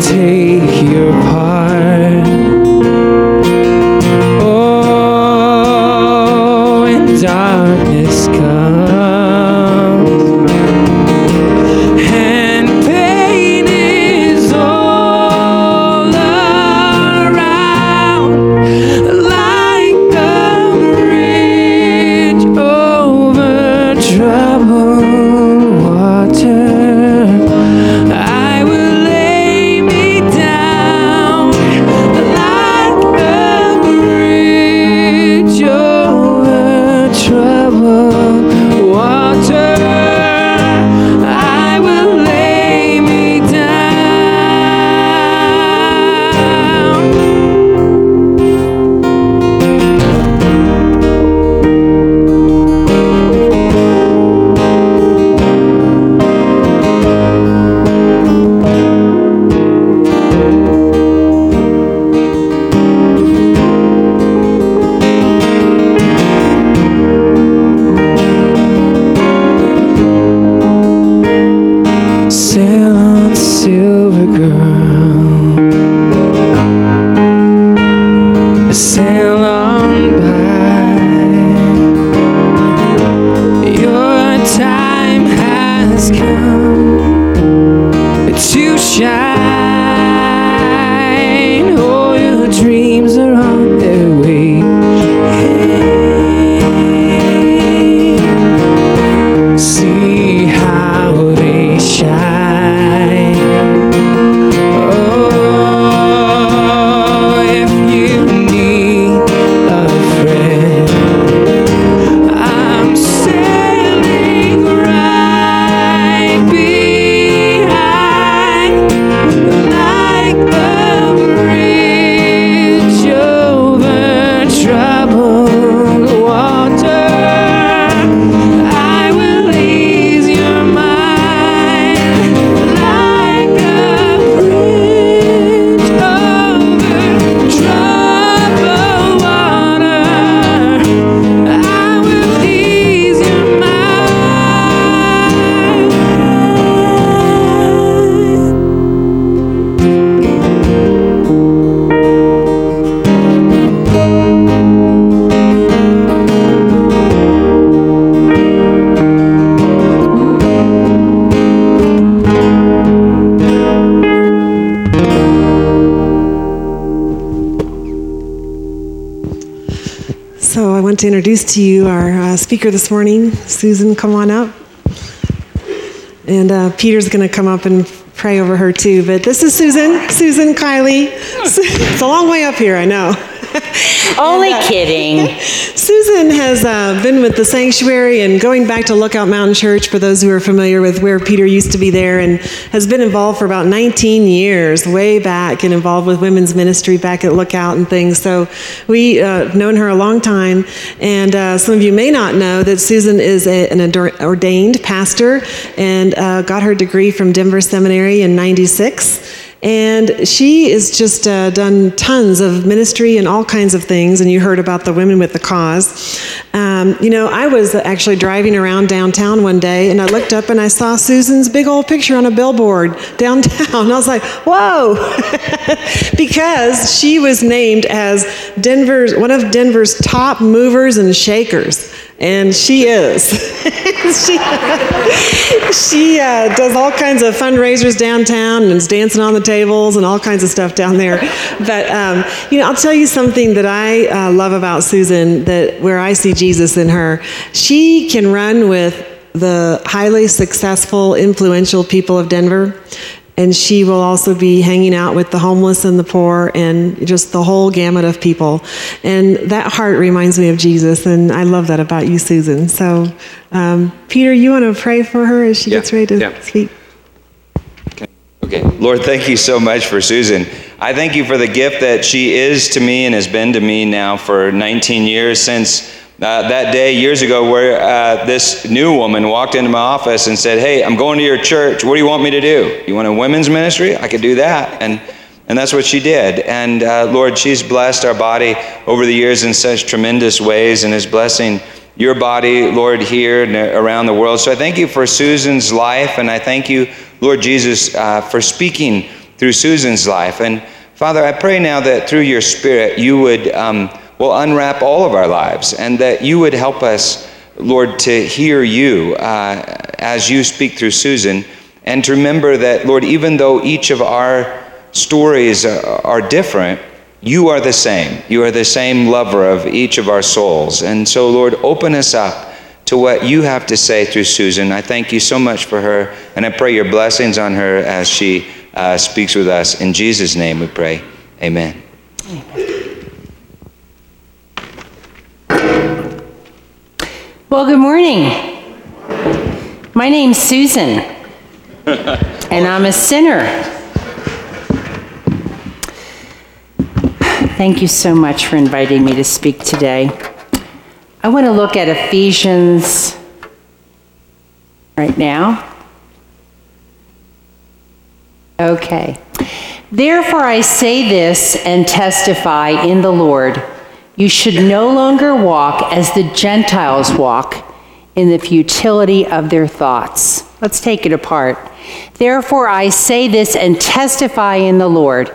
take silver to introduce to you our uh, speaker this morning. Susan, come on up. And uh, Peter's going to come up and pray over her too. But this is Susan, Susan Kiely. It's a long way up here, I know. Only And, uh, kidding. Susan has uh, been with the sanctuary and going back to Lookout Mountain Church for those who are familiar with where Peter used to be there, and has been involved for about 19 years, way back, and involved with women's ministry back at Lookout and things. So we uh, known her a long time, and uh, some of you may not know that Susan is a, an ordained pastor and uh, got her degree from Denver Seminary in '96. And she has just uh, done tons of ministry and all kinds of things. And you heard about the Women with the Cause. Um, you know, I was actually driving around downtown one day and I looked up and I saw Susan's big old picture on a billboard downtown. I was like, whoa! because she was named as Denver's, one of Denver's top movers and shakers. And she is. she she uh, does all kinds of fundraisers downtown and is dancing on the tables and all kinds of stuff down there. But um, you know, I'll tell you something that I uh, love about Susan. That where I see Jesus in her, she can run with the highly successful, influential people of Denver. And she will also be hanging out with the homeless and the poor and just the whole gamut of people. And that heart reminds me of Jesus. And I love that about you, Susan. So, um, Peter, you want to pray for her as she Yeah, gets ready to yeah. speak? Okay. Lord, thank you so much for Susan. I thank you for the gift that she is to me and has been to me now for 19 years since uh, that day years ago where uh, this new woman walked into my office and said, Hey, I'm going to your church. What do you want me to do? You want a women's ministry? I could do that. And and that's what she did. And uh, Lord, she's blessed our body over the years in such tremendous ways and is blessing your body, Lord, here and around the world. So I thank you for Susan's life, and I thank you, Lord Jesus, uh, for speaking through Susan's life. And Father, I pray now that through your Spirit, you would um, will unwrap all of our lives, and that you would help us, Lord, to hear you uh, as you speak through Susan, and to remember that, Lord, even though each of our stories are, different, you are the same. You are the same lover of each of our souls. And so, Lord, open us up to what you have to say through Susan. I thank you so much for her, and I pray your blessings on her as she uh, speaks with us. In Jesus' name we pray. Amen. Well, good morning. My name's Susan, and I'm a sinner. Thank you so much for inviting me to speak today. I want to look at Ephesians right now. Okay. Therefore, I say this and testify in the Lord you should no longer walk as the Gentiles walk in the futility of their thoughts. Let's take it apart. Therefore, I say this and testify in the Lord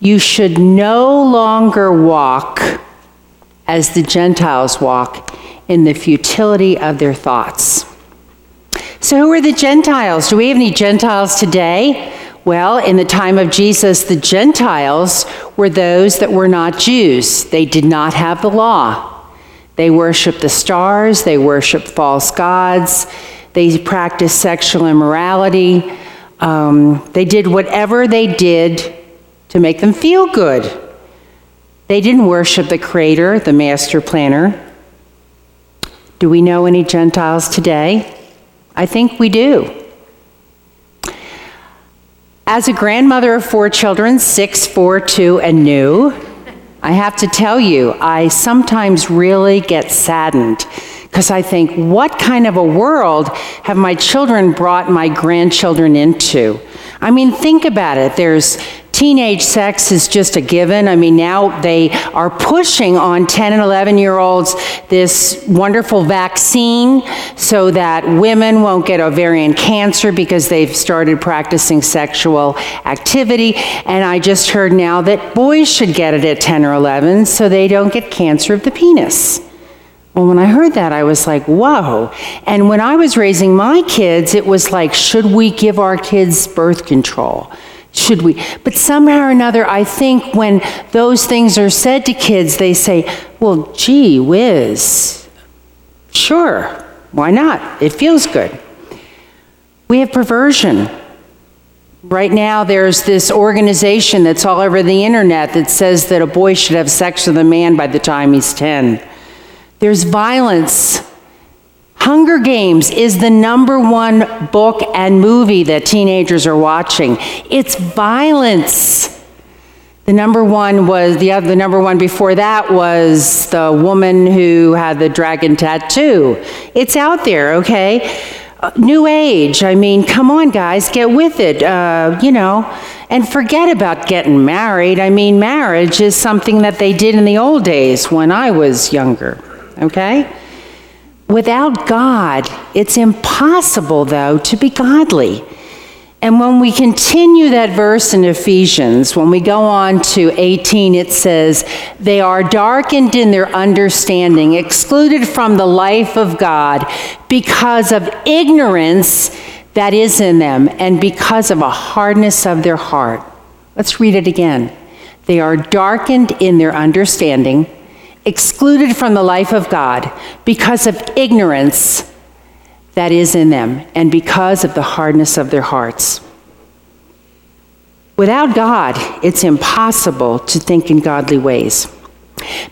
you should no longer walk as the Gentiles walk in the futility of their thoughts. So, who are the Gentiles? Do we have any Gentiles today? Well, in the time of Jesus, the Gentiles were those that were not Jews. They did not have the law. They worshiped the stars, they worshiped false gods, they practiced sexual immorality. Um, they did whatever they did to make them feel good. They didn't worship the Creator, the Master Planner. Do we know any Gentiles today? I think we do. As a grandmother of four children, six, four, two, and new, I have to tell you, I sometimes really get saddened because I think, what kind of a world have my children brought my grandchildren into? I mean, think about it. There's teenage sex is just a given. I mean, now they are pushing on 10 and 11 year olds this wonderful vaccine so that women won't get ovarian cancer because they've started practicing sexual activity. And I just heard now that boys should get it at 10 or 11 so they don't get cancer of the penis. Well, when I heard that, I was like, whoa. And when I was raising my kids, it was like, should we give our kids birth control? Should we? But somehow or another, I think when those things are said to kids, they say, well, gee whiz, sure, why not? It feels good. We have perversion. Right now, there's this organization that's all over the internet that says that a boy should have sex with a man by the time he's 10. There's violence Hunger Games is the number one book and movie that teenagers are watching. It's violence. The number one was the other, the number one before that was the woman who had the dragon tattoo. It's out there, okay? Uh, new age. I mean, come on, guys, get with it. Uh, you know, and forget about getting married. I mean, marriage is something that they did in the old days when I was younger. Okay. Without God, it's impossible, though, to be godly. And when we continue that verse in Ephesians, when we go on to 18, it says, They are darkened in their understanding, excluded from the life of God because of ignorance that is in them and because of a hardness of their heart. Let's read it again. They are darkened in their understanding excluded from the life of God because of ignorance that is in them and because of the hardness of their hearts. Without God, it's impossible to think in godly ways.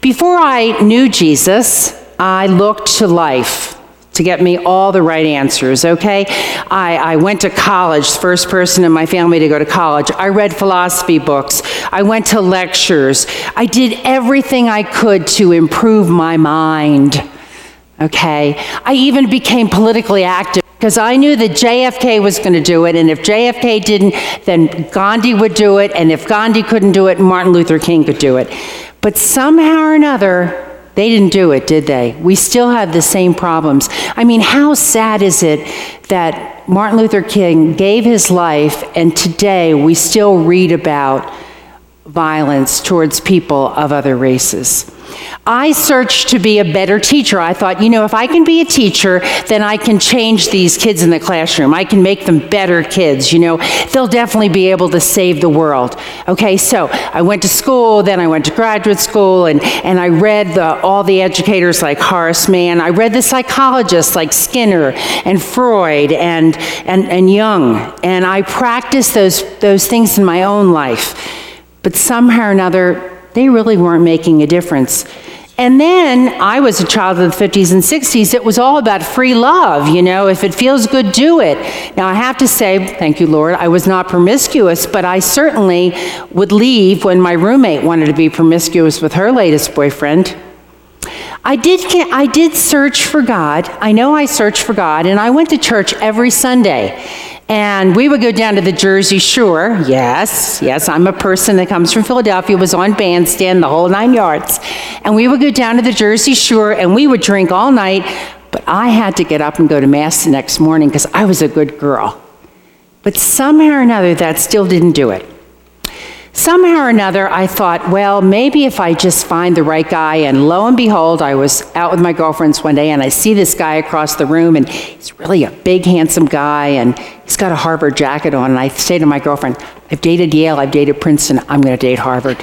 Before I knew Jesus, I looked to life to get me all the right answers, okay? I, I went to college, first person in my family to go to college. I read philosophy books. I went to lectures. I did everything I could to improve my mind, okay? I even became politically active because I knew that JFK was going to do it, and if JFK didn't, then Gandhi would do it, and if Gandhi couldn't do it, Martin Luther King could do it. But somehow or another, They didn't do it, did they? We still have the same problems. I mean, how sad is it that Martin Luther King gave his life, and today we still read about violence towards people of other races? I searched to be a better teacher. I thought, you know, if I can be a teacher, then I can change these kids in the classroom. I can make them better kids. You know, they'll definitely be able to save the world. Okay, so I went to school, then I went to graduate school, and, and I read the, all the educators like Horace Mann. I read the psychologists like Skinner and Freud and, and, and Jung. And I practiced those, those things in my own life. But somehow or another, they really weren't making a difference. And then I was a child of the 50s and 60s. It was all about free love, you know, if it feels good, do it. Now, I have to say, thank you, Lord, I was not promiscuous, but I certainly would leave when my roommate wanted to be promiscuous with her latest boyfriend. I did, I did search for God. I know I searched for God, and I went to church every Sunday. And we would go down to the Jersey Shore. Yes, yes, I'm a person that comes from Philadelphia, was on bandstand, the whole nine yards. And we would go down to the Jersey Shore and we would drink all night, but I had to get up and go to Mass the next morning because I was a good girl. But somehow or another, that still didn't do it. Somehow or another, I thought, well, maybe if I just find the right guy, and lo and behold, I was out with my girlfriends one day and I see this guy across the room, and he's really a big, handsome guy, and he's got a Harvard jacket on. And I say to my girlfriend, I've dated Yale, I've dated Princeton, I'm going to date Harvard.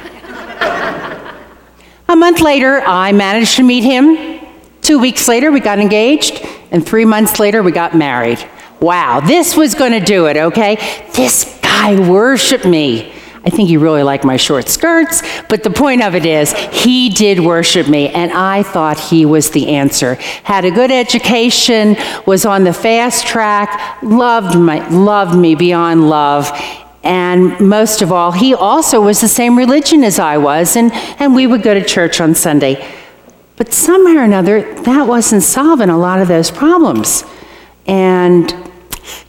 a month later, I managed to meet him. Two weeks later, we got engaged, and three months later, we got married. Wow, this was going to do it, okay? This guy worshiped me. I think he really liked my short skirts, but the point of it is, he did worship me, and I thought he was the answer. Had a good education, was on the fast track, loved, my, loved me beyond love, and most of all, he also was the same religion as I was, and, and we would go to church on Sunday. But somehow or another, that wasn't solving a lot of those problems. And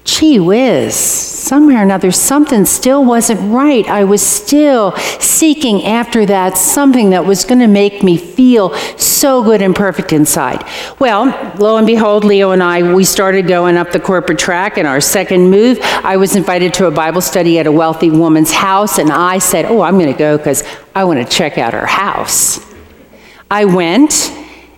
gee whiz, somewhere or another, something still wasn't right. I was still seeking after that something that was going to make me feel so good and perfect inside. Well, lo and behold, Leo and I, we started going up the corporate track. In our second move, I was invited to a Bible study at a wealthy woman's house, and I said, Oh, I'm going to go because I want to check out her house. I went.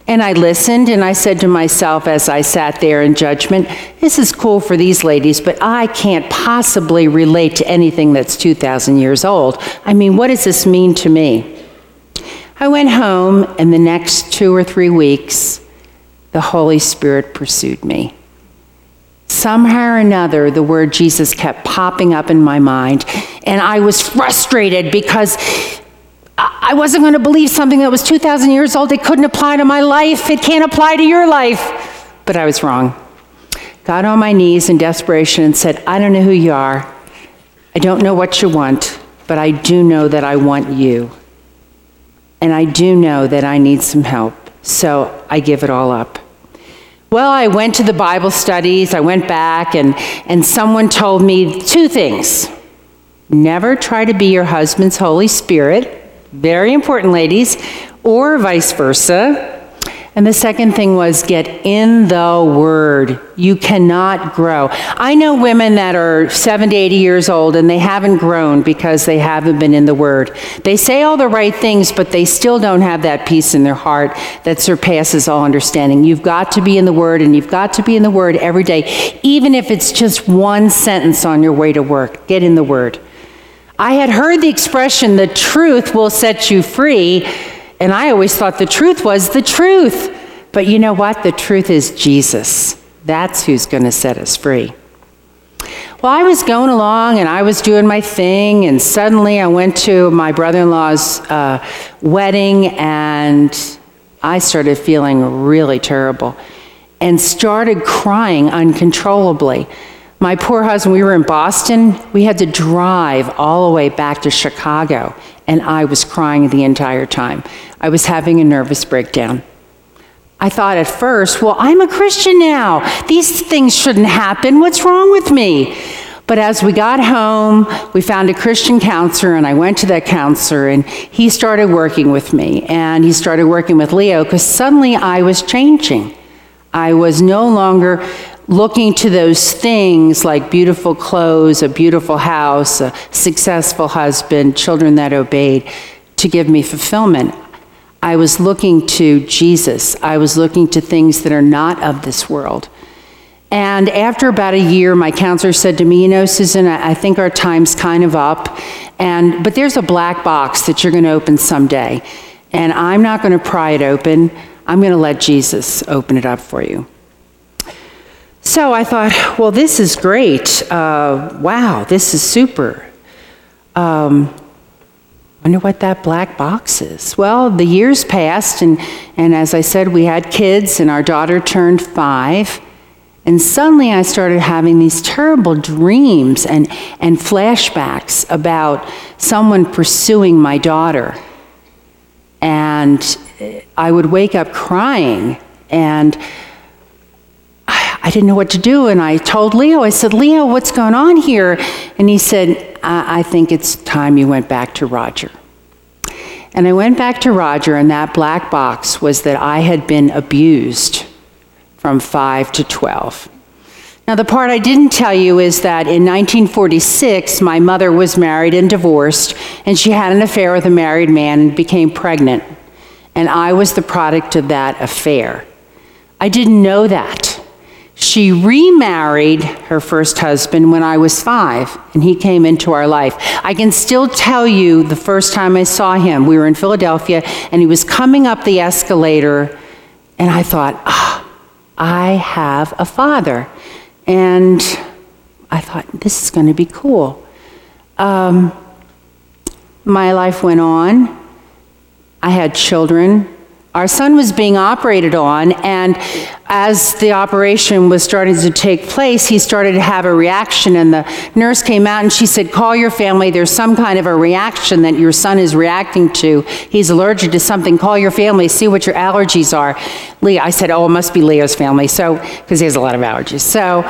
And I listened and I said to myself as I sat there in judgment, this is cool for these ladies, but I can't possibly relate to anything that's 2,000 years old. I mean, what does this mean to me? I went home, and the next two or three weeks, the Holy Spirit pursued me. Somehow or another, the word Jesus kept popping up in my mind, and I was frustrated because I wasn't going to believe something that was 2,000 years old. It couldn't apply to my life. It can't apply to your life. But I was wrong. Got on my knees in desperation and said, I don't know who you are. I don't know what you want, but I do know that I want you. And I do know that I need some help. So I give it all up. Well, I went to the Bible studies, I went back, and, and someone told me two things. Never try to be your husband's Holy Spirit very important, ladies, or vice versa. And the second thing was get in the Word. You cannot grow. I know women that are 70, 80 years old and they haven't grown because they haven't been in the Word. They say all the right things, but they still don't have that peace in their heart that surpasses all understanding. You've got to be in the Word and you've got to be in the Word every day, even if it's just one sentence on your way to work. Get in the Word. I had heard the expression, the truth will set you free, and I always thought the truth was the truth. But you know what? The truth is Jesus. That's who's going to set us free. Well, I was going along and I was doing my thing, and suddenly I went to my brother in law's uh, wedding and I started feeling really terrible and started crying uncontrollably. My poor husband, we were in Boston. We had to drive all the way back to Chicago, and I was crying the entire time. I was having a nervous breakdown. I thought at first, well, I'm a Christian now. These things shouldn't happen. What's wrong with me? But as we got home, we found a Christian counselor, and I went to that counselor, and he started working with me. And he started working with Leo because suddenly I was changing. I was no longer looking to those things like beautiful clothes, a beautiful house, a successful husband, children that obeyed to give me fulfillment. I was looking to Jesus. I was looking to things that are not of this world. And after about a year, my counselor said to me, You know, Susan, I think our time's kind of up. And, but there's a black box that you're going to open someday. And I'm not going to pry it open. I'm going to let Jesus open it up for you. So I thought, well, this is great. Uh, wow, this is super. Um, wonder what that black box is. Well, the years passed, and, and as I said, we had kids, and our daughter turned five. And suddenly I started having these terrible dreams and, and flashbacks about someone pursuing my daughter. And I would wake up crying, and I didn't know what to do. And I told Leo, I said, Leo, what's going on here? And he said, I, I think it's time you went back to Roger. And I went back to Roger, and that black box was that I had been abused from 5 to 12. Now, the part I didn't tell you is that in 1946, my mother was married and divorced, and she had an affair with a married man and became pregnant. And I was the product of that affair. I didn't know that. She remarried her first husband when I was five, and he came into our life. I can still tell you the first time I saw him. We were in Philadelphia, and he was coming up the escalator, and I thought, ah, I have a father. And I thought, this is going to be cool. Um, my life went on. I had children. Our son was being operated on, and as the operation was starting to take place, he started to have a reaction. And the nurse came out and she said, Call your family. There's some kind of a reaction that your son is reacting to. He's allergic to something. Call your family, see what your allergies are. Leah, I said, Oh, it must be Leo's family. So, because he has a lot of allergies. So,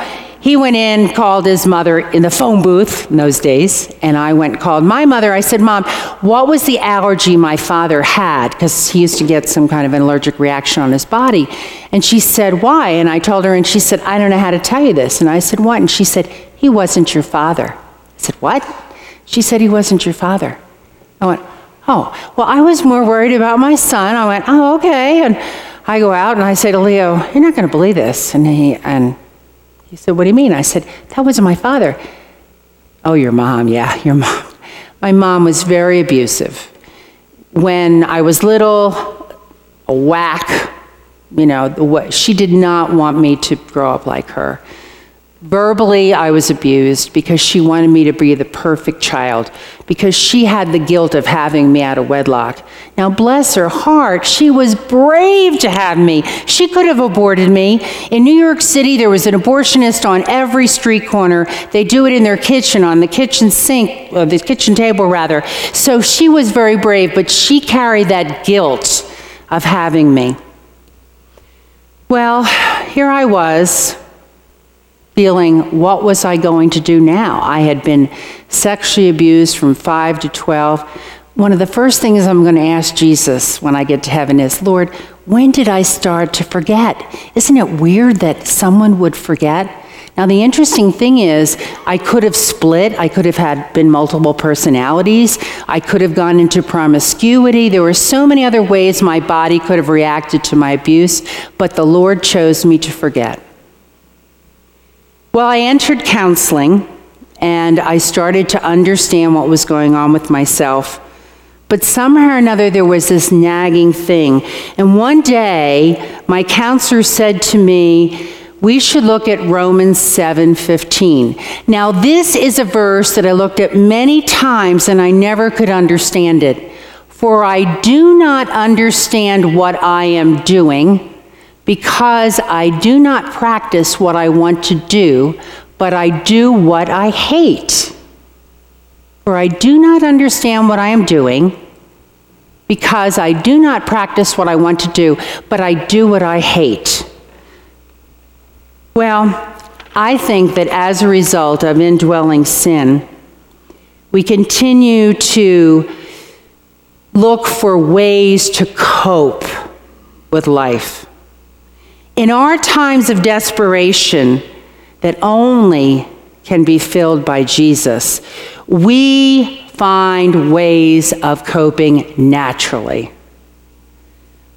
he went in, called his mother in the phone booth in those days, and I went and called my mother. I said, Mom, what was the allergy my father had? Because he used to get some kind of an allergic reaction on his body. And she said, Why? And I told her, and she said, I don't know how to tell you this. And I said, What? And she said, He wasn't your father. I said, What? She said, He wasn't your father. I went, Oh, well, I was more worried about my son. I went, Oh, okay. And I go out and I say to Leo, You're not going to believe this. And he, and he said, What do you mean? I said, That wasn't my father. Oh, your mom. Yeah, your mom. My mom was very abusive. When I was little, a whack, you know, she did not want me to grow up like her. Verbally, I was abused because she wanted me to be the perfect child, because she had the guilt of having me out of wedlock. Now, bless her heart, she was brave to have me. She could have aborted me. In New York City, there was an abortionist on every street corner. They do it in their kitchen, on the kitchen sink, or the kitchen table, rather. So she was very brave, but she carried that guilt of having me. Well, here I was feeling, what was I going to do now? I had been sexually abused from 5 to 12. One of the first things I'm going to ask Jesus when I get to heaven is, Lord, when did I start to forget? Isn't it weird that someone would forget? Now, the interesting thing is, I could have split. I could have had been multiple personalities. I could have gone into promiscuity. There were so many other ways my body could have reacted to my abuse, but the Lord chose me to forget. Well, I entered counseling and I started to understand what was going on with myself. But somehow or another, there was this nagging thing. And one day, my counselor said to me, we should look at Romans 7:15. Now, this is a verse that I looked at many times and I never could understand it. For I do not understand what I am doing because I do not practice what I want to do, but I do what I hate. For I do not understand what I am doing, because I do not practice what I want to do, but I do what I hate. Well, I think that as a result of indwelling sin, we continue to look for ways to cope with life. In our times of desperation that only can be filled by Jesus, we find ways of coping naturally.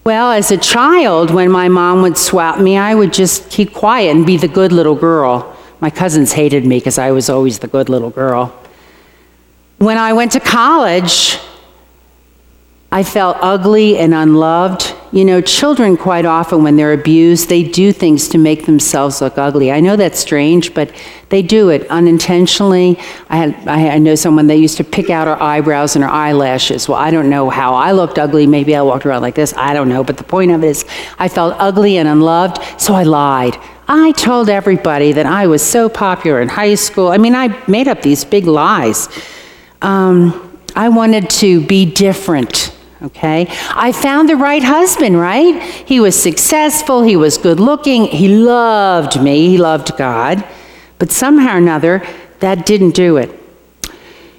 Well, as a child, when my mom would swap me, I would just keep quiet and be the good little girl. My cousins hated me because I was always the good little girl. When I went to college, I felt ugly and unloved. You know, children quite often, when they're abused, they do things to make themselves look ugly. I know that's strange, but they do it unintentionally. I, had, I know someone that used to pick out her eyebrows and her eyelashes. Well, I don't know how I looked ugly. Maybe I walked around like this. I don't know. But the point of it is, I felt ugly and unloved, so I lied. I told everybody that I was so popular in high school. I mean, I made up these big lies. Um, I wanted to be different okay? I found the right husband, right? He was successful, he was good looking, he loved me, he loved God, but somehow or another, that didn't do it.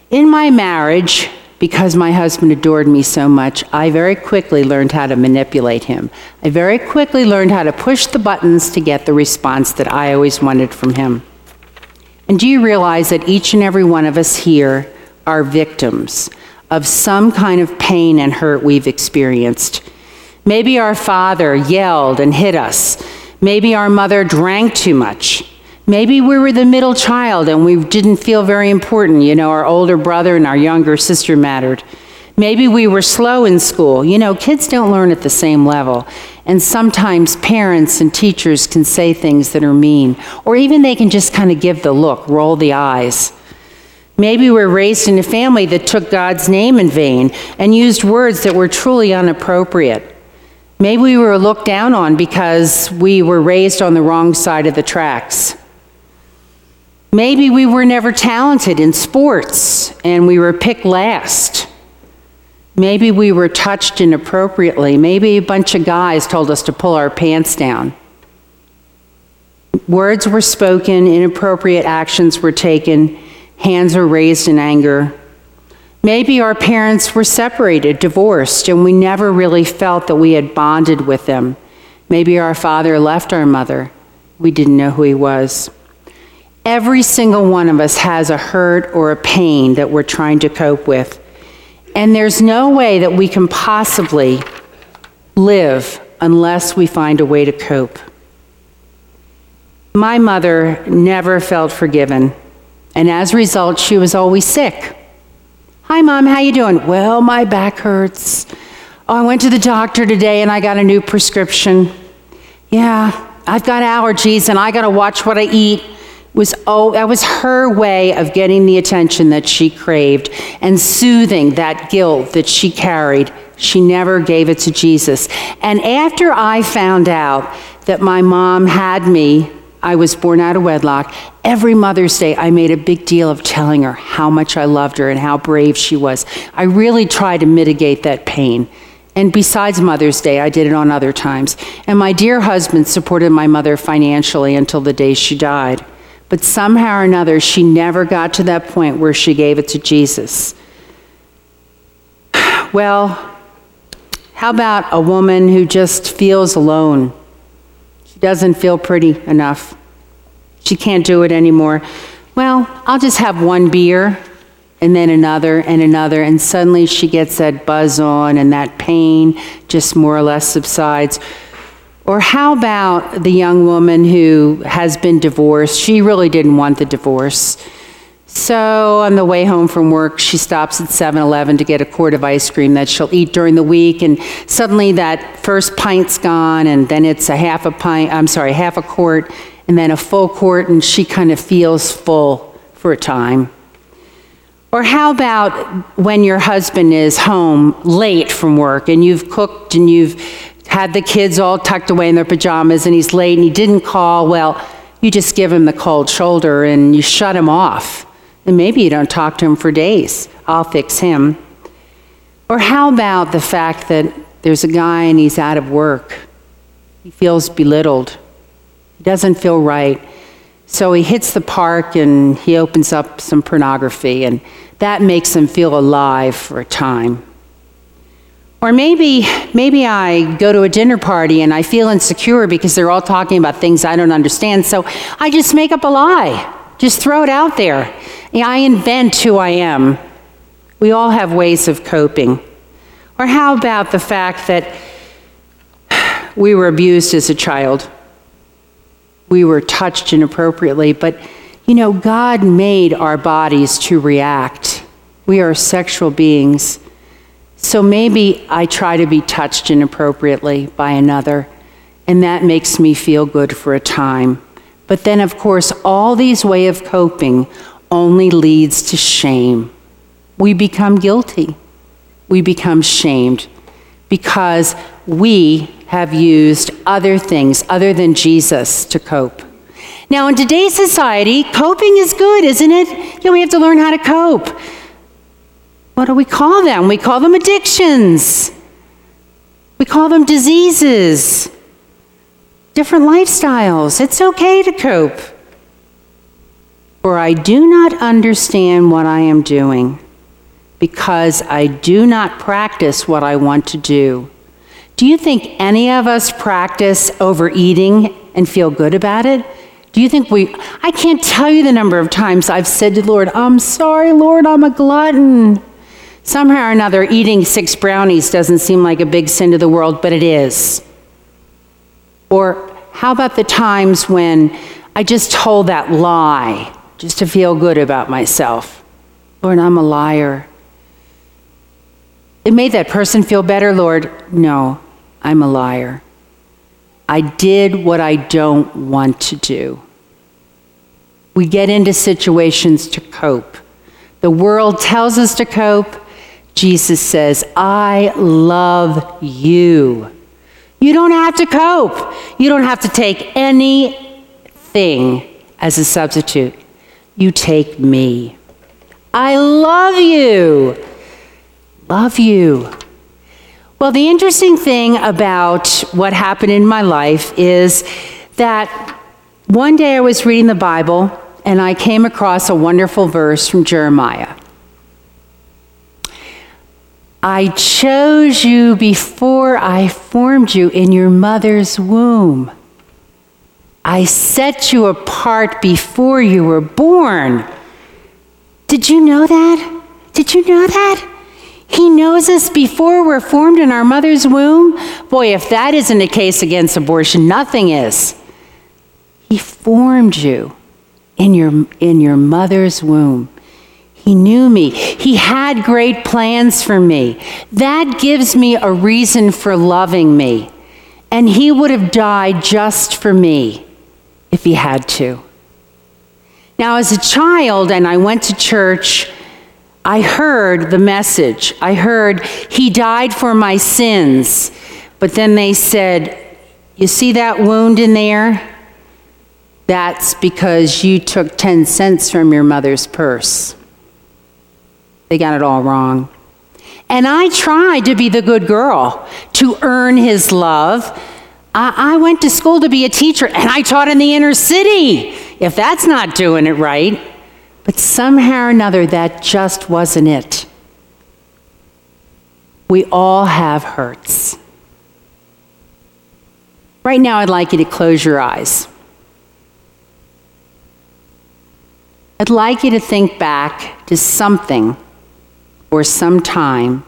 In my marriage, because my husband adored me so much, I very quickly learned how to manipulate him. I very quickly learned how to push the buttons to get the response that I always wanted from him. And do you realize that each and every one of us here are victims? Of some kind of pain and hurt we've experienced. Maybe our father yelled and hit us. Maybe our mother drank too much. Maybe we were the middle child and we didn't feel very important. You know, our older brother and our younger sister mattered. Maybe we were slow in school. You know, kids don't learn at the same level. And sometimes parents and teachers can say things that are mean, or even they can just kind of give the look, roll the eyes. Maybe we're raised in a family that took God's name in vain and used words that were truly inappropriate. Maybe we were looked down on because we were raised on the wrong side of the tracks. Maybe we were never talented in sports and we were picked last. Maybe we were touched inappropriately. Maybe a bunch of guys told us to pull our pants down. Words were spoken, inappropriate actions were taken hands are raised in anger. Maybe our parents were separated, divorced, and we never really felt that we had bonded with them. Maybe our father left our mother. We didn't know who he was. Every single one of us has a hurt or a pain that we're trying to cope with. And there's no way that we can possibly live unless we find a way to cope. My mother never felt forgiven. And as a result, she was always sick. Hi, Mom, how you doing? Well, my back hurts. Oh, I went to the doctor today and I got a new prescription. Yeah, I've got allergies and I got to watch what I eat. was oh, that was her way of getting the attention that she craved and soothing that guilt that she carried. She never gave it to Jesus. And after I found out that my mom had me I was born out of wedlock. Every Mother's Day, I made a big deal of telling her how much I loved her and how brave she was. I really tried to mitigate that pain. And besides Mother's Day, I did it on other times. And my dear husband supported my mother financially until the day she died. But somehow or another, she never got to that point where she gave it to Jesus. Well, how about a woman who just feels alone? Doesn't feel pretty enough. She can't do it anymore. Well, I'll just have one beer and then another and another, and suddenly she gets that buzz on and that pain just more or less subsides. Or how about the young woman who has been divorced? She really didn't want the divorce. So on the way home from work, she stops at 7 Eleven to get a quart of ice cream that she'll eat during the week. And suddenly that first pint's gone, and then it's a half a pint, I'm sorry, half a quart, and then a full quart, and she kind of feels full for a time. Or how about when your husband is home late from work and you've cooked and you've had the kids all tucked away in their pajamas and he's late and he didn't call? Well, you just give him the cold shoulder and you shut him off and maybe you don't talk to him for days. I'll fix him. Or how about the fact that there's a guy and he's out of work? He feels belittled. He doesn't feel right. So he hits the park and he opens up some pornography, and that makes him feel alive for a time. Or maybe, maybe I go to a dinner party and I feel insecure because they're all talking about things I don't understand. So I just make up a lie, just throw it out there. I invent who I am. We all have ways of coping. Or how about the fact that we were abused as a child? We were touched inappropriately, but you know, God made our bodies to react. We are sexual beings. So maybe I try to be touched inappropriately by another, and that makes me feel good for a time. But then, of course, all these way of coping only leads to shame. We become guilty. We become shamed because we have used other things other than Jesus to cope. Now, in today's society, coping is good, isn't it? You know, we have to learn how to cope what do we call them? We call them addictions. We call them diseases, different lifestyles. It's okay to cope. For I do not understand what I am doing because I do not practice what I want to do. Do you think any of us practice overeating and feel good about it? Do you think we, I can't tell you the number of times I've said to Lord, I'm sorry, Lord, I'm a glutton. Somehow or another, eating six brownies doesn't seem like a big sin to the world, but it is. Or how about the times when I just told that lie just to feel good about myself? Lord, I'm a liar. It made that person feel better, Lord. No, I'm a liar. I did what I don't want to do. We get into situations to cope. The world tells us to cope, Jesus says, I love you. You don't have to cope. You don't have to take anything as a substitute. You take me. I love you. Love you. Well, the interesting thing about what happened in my life is that one day I was reading the Bible and I came across a wonderful verse from Jeremiah. I chose you before I formed you in your mother's womb. I set you apart before you were born. Did you know that? Did you know that? He knows us before we're formed in our mother's womb. Boy, if that isn't a case against abortion, nothing is. He formed you in your, in your mother's womb. He knew me. He had great plans for me. That gives me a reason for loving me. And he would have died just for me if he had to. Now, as a child, and I went to church, I heard the message. I heard, He died for my sins. But then they said, You see that wound in there? That's because you took 10 cents from your mother's purse. They got it all wrong. And I tried to be the good girl, to earn his love. I, I, went to school to be a teacher and I taught in the inner city. If that's not doing it right. But somehow or another, that just wasn't it. We all have hurts. Right now, I'd like you to close your eyes. I'd like you to think back to something or some time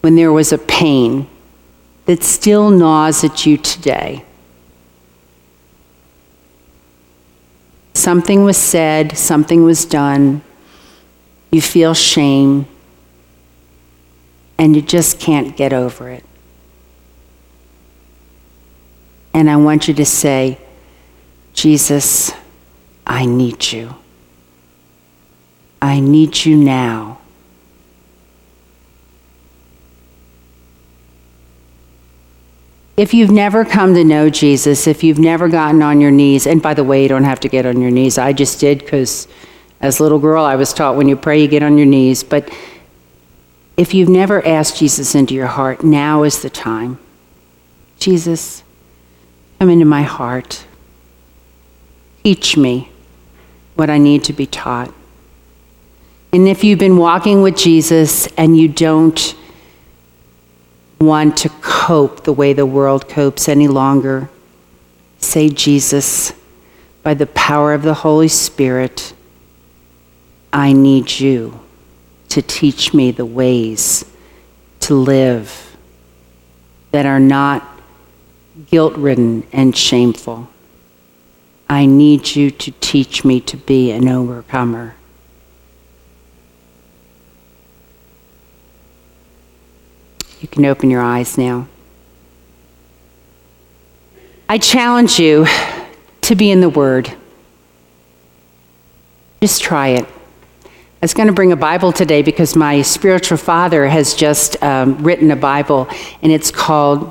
when there was a pain that still gnaws at you today. Something was said, something was done, you feel shame, and you just can't get over it. And I want you to say, Jesus, I need you. I need you now. If you've never come to know Jesus, if you've never gotten on your knees, and by the way, you don't have to get on your knees. I just did because as a little girl, I was taught when you pray, you get on your knees. But if you've never asked Jesus into your heart, now is the time. Jesus, come into my heart. Teach me what I need to be taught. And if you've been walking with Jesus and you don't want to cope the way the world copes any longer, say, Jesus, by the power of the Holy Spirit, I need you to teach me the ways to live that are not guilt ridden and shameful. I need you to teach me to be an overcomer. You can open your eyes now. I challenge you to be in the Word. Just try it. I was going to bring a Bible today because my spiritual father has just um, written a Bible, and it's called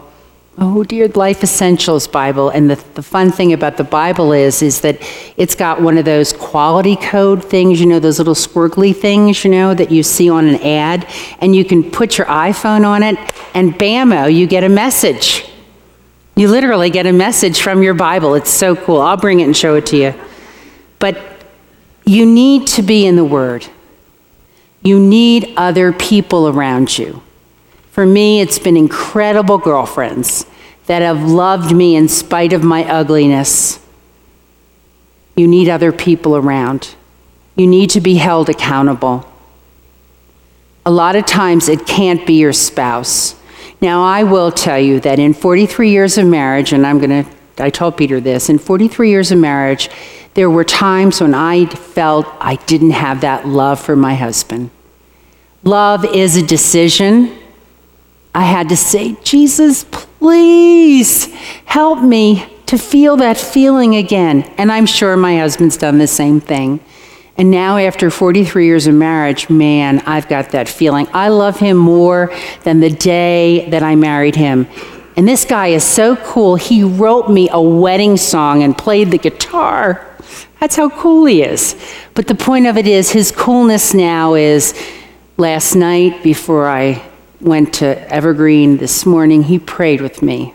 Oh dear, Life Essentials Bible. And the, the fun thing about the Bible is, is that it's got one of those quality code things, you know, those little squiggly things, you know, that you see on an ad. And you can put your iPhone on it, and bammo, you get a message. You literally get a message from your Bible. It's so cool. I'll bring it and show it to you. But you need to be in the Word. You need other people around you. For me, it's been incredible girlfriends that have loved me in spite of my ugliness. You need other people around. You need to be held accountable. A lot of times it can't be your spouse. Now, I will tell you that in 43 years of marriage, and I'm going to, I told Peter this, in 43 years of marriage, there were times when I felt I didn't have that love for my husband. Love is a decision. I had to say, Jesus, please help me to feel that feeling again. And I'm sure my husband's done the same thing. And now, after 43 years of marriage, man, I've got that feeling. I love him more than the day that I married him. And this guy is so cool. He wrote me a wedding song and played the guitar. That's how cool he is. But the point of it is, his coolness now is last night before I went to Evergreen this morning, he prayed with me.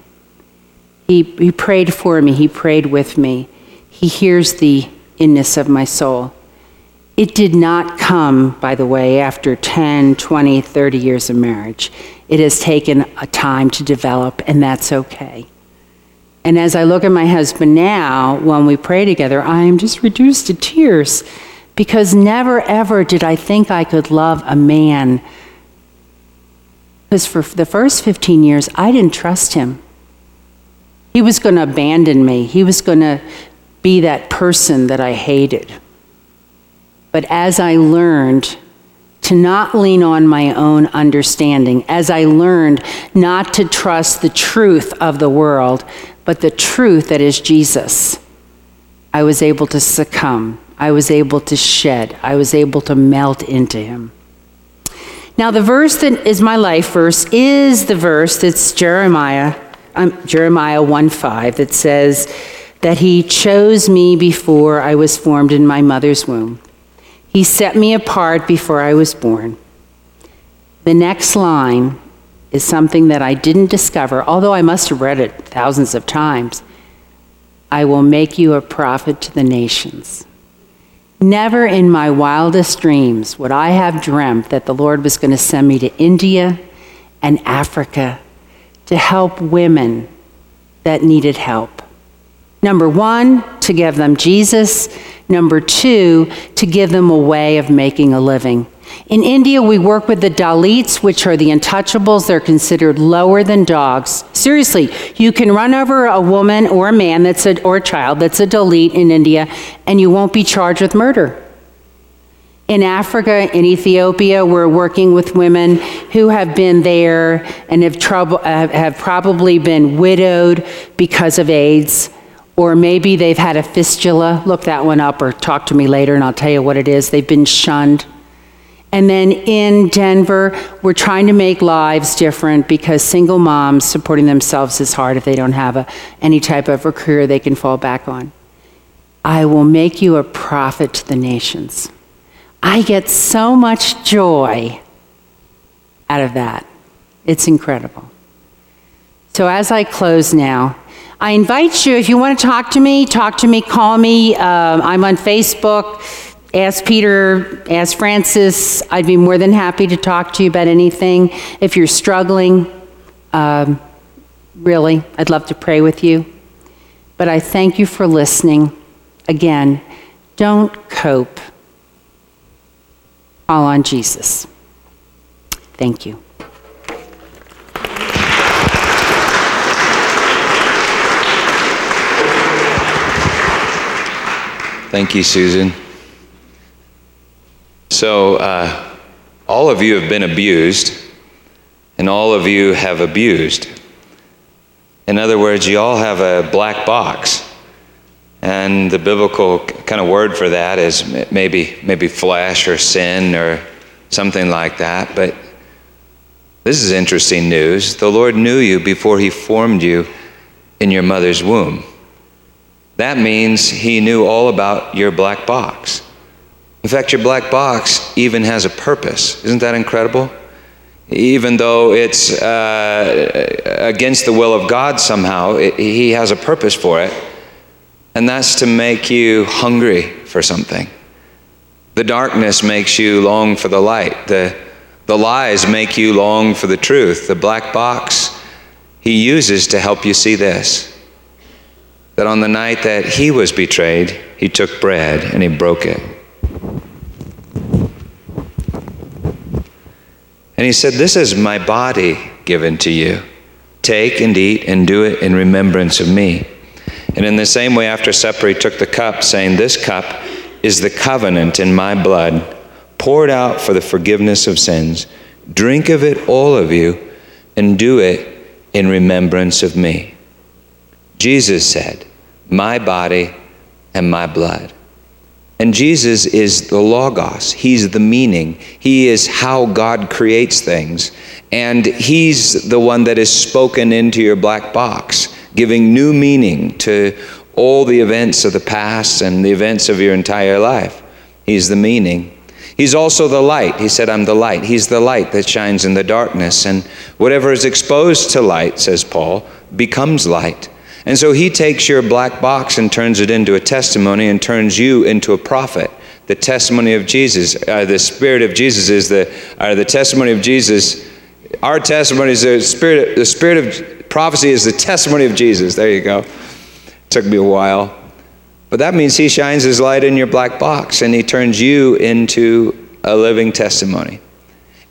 He, he prayed for me, he prayed with me. He hears the inness of my soul. It did not come, by the way, after 10, 20, 30 years of marriage. It has taken a time to develop, and that's okay. And as I look at my husband now, when we pray together, I am just reduced to tears because never ever did I think I could love a man because for the first 15 years, I didn't trust him. He was going to abandon me, he was going to be that person that I hated. But as I learned to not lean on my own understanding, as I learned not to trust the truth of the world, but the truth that is Jesus, I was able to succumb. I was able to shed. I was able to melt into him. Now, the verse that is my life verse is the verse that's Jeremiah, um, Jeremiah 1 5, that says that he chose me before I was formed in my mother's womb. He set me apart before I was born. The next line is something that I didn't discover, although I must have read it thousands of times. I will make you a prophet to the nations. Never in my wildest dreams would I have dreamt that the Lord was going to send me to India and Africa to help women that needed help. Number one, to give them Jesus. Number two, to give them a way of making a living. In India, we work with the Dalits, which are the untouchables. They're considered lower than dogs. Seriously, you can run over a woman or a man that's a, or a child that's a Dalit in India, and you won't be charged with murder. In Africa, in Ethiopia, we're working with women who have been there and have, trouble, uh, have probably been widowed because of AIDS, or maybe they've had a fistula. Look that one up or talk to me later and I'll tell you what it is. They've been shunned. And then in Denver, we're trying to make lives different because single moms supporting themselves is hard if they don't have a, any type of a career they can fall back on. I will make you a prophet to the nations. I get so much joy out of that. It's incredible. So, as I close now, I invite you, if you want to talk to me, talk to me, call me. Um, I'm on Facebook. Ask Peter, ask Francis. I'd be more than happy to talk to you about anything. If you're struggling, um, really, I'd love to pray with you. But I thank you for listening. Again, don't cope. Call on Jesus. Thank you. Thank you, Susan. So, uh, all of you have been abused, and all of you have abused. In other words, you all have a black box. And the biblical kind of word for that is maybe, maybe flesh or sin or something like that. But this is interesting news. The Lord knew you before He formed you in your mother's womb. That means he knew all about your black box. In fact, your black box even has a purpose. Isn't that incredible? Even though it's uh, against the will of God somehow, it, he has a purpose for it. And that's to make you hungry for something. The darkness makes you long for the light. The, the lies make you long for the truth. The black box he uses to help you see this that on the night that he was betrayed, he took bread and he broke it. And he said, This is my body given to you. Take and eat and do it in remembrance of me. And in the same way, after supper, he took the cup, saying, This cup is the covenant in my blood, poured out for the forgiveness of sins. Drink of it, all of you, and do it in remembrance of me. Jesus said, My body and my blood. And Jesus is the Logos. He's the meaning. He is how God creates things. And He's the one that is spoken into your black box, giving new meaning to all the events of the past and the events of your entire life. He's the meaning. He's also the light. He said, I'm the light. He's the light that shines in the darkness. And whatever is exposed to light, says Paul, becomes light. And so he takes your black box and turns it into a testimony and turns you into a prophet. The testimony of Jesus, uh, the spirit of Jesus is the, uh, the testimony of Jesus. Our testimony is the spirit, the spirit of prophecy is the testimony of Jesus. There you go. Took me a while. But that means he shines his light in your black box and he turns you into a living testimony.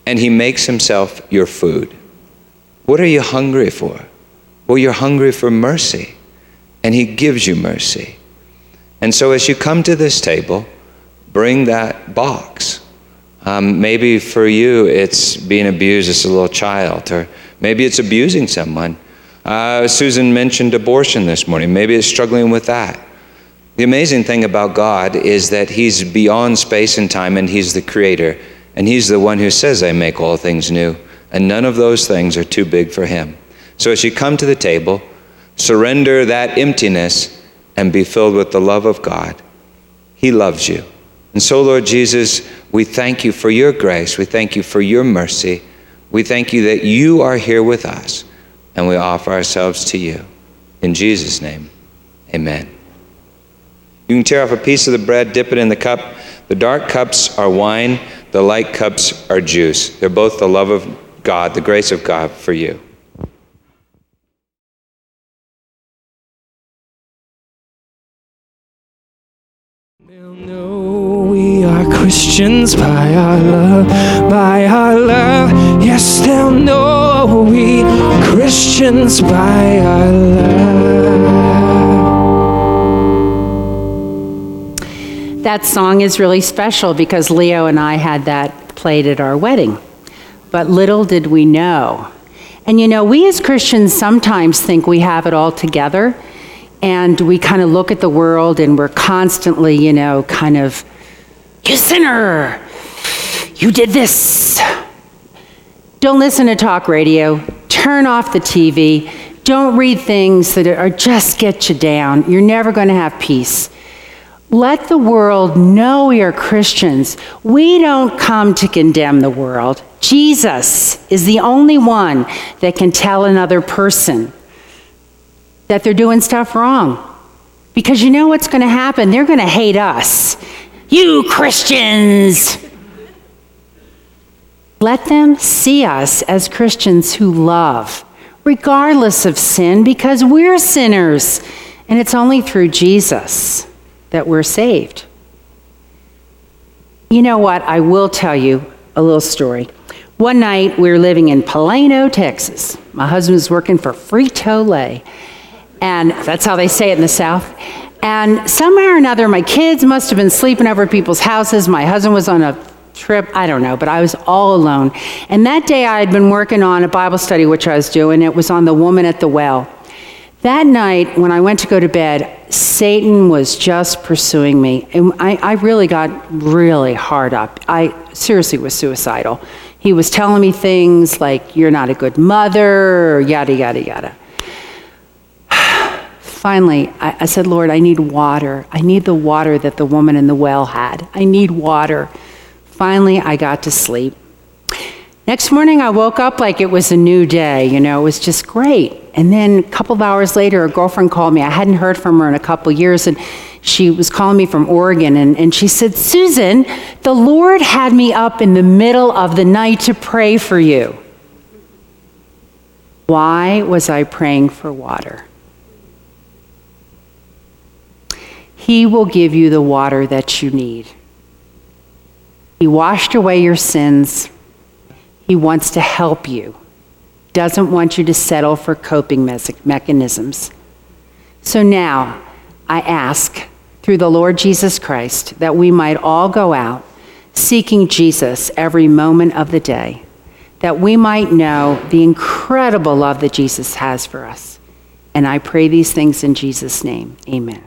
And he makes himself your food. What are you hungry for? Well, you're hungry for mercy, and He gives you mercy. And so, as you come to this table, bring that box. Um, maybe for you, it's being abused as a little child, or maybe it's abusing someone. Uh, Susan mentioned abortion this morning. Maybe it's struggling with that. The amazing thing about God is that He's beyond space and time, and He's the creator. And He's the one who says, I make all things new. And none of those things are too big for Him. So as you come to the table, surrender that emptiness and be filled with the love of God. He loves you. And so, Lord Jesus, we thank you for your grace. We thank you for your mercy. We thank you that you are here with us, and we offer ourselves to you. In Jesus' name, amen. You can tear off a piece of the bread, dip it in the cup. The dark cups are wine, the light cups are juice. They're both the love of God, the grace of God for you. Christians by our love, by our love. Yes, they'll know we Christians by our love. That song is really special because Leo and I had that played at our wedding. But little did we know. And you know, we as Christians sometimes think we have it all together. And we kind of look at the world and we're constantly, you know, kind of you sinner! You did this! Don't listen to talk radio. Turn off the TV. Don't read things that are just get you down. You're never going to have peace. Let the world know we are Christians. We don't come to condemn the world. Jesus is the only one that can tell another person that they're doing stuff wrong. Because you know what's going to happen? They're going to hate us. You Christians! Let them see us as Christians who love, regardless of sin, because we're sinners. And it's only through Jesus that we're saved. You know what? I will tell you a little story. One night, we were living in Plano, Texas. My husband was working for Frito Lay, and that's how they say it in the South. And somehow or another, my kids must have been sleeping over people's houses. My husband was on a trip, I don't know, but I was all alone. And that day, I had been working on a Bible study, which I was doing. It was on the woman at the well. That night, when I went to go to bed, Satan was just pursuing me. And I, I really got really hard up. I seriously was suicidal. He was telling me things like, You're not a good mother, yada, yada, yada. Finally, I, I said, Lord, I need water. I need the water that the woman in the well had. I need water. Finally, I got to sleep. Next morning, I woke up like it was a new day. You know, it was just great. And then a couple of hours later, a girlfriend called me. I hadn't heard from her in a couple years, and she was calling me from Oregon. And, and she said, Susan, the Lord had me up in the middle of the night to pray for you. Why was I praying for water? He will give you the water that you need. He washed away your sins. He wants to help you, doesn't want you to settle for coping mechanisms. So now, I ask through the Lord Jesus Christ that we might all go out seeking Jesus every moment of the day, that we might know the incredible love that Jesus has for us. And I pray these things in Jesus' name. Amen.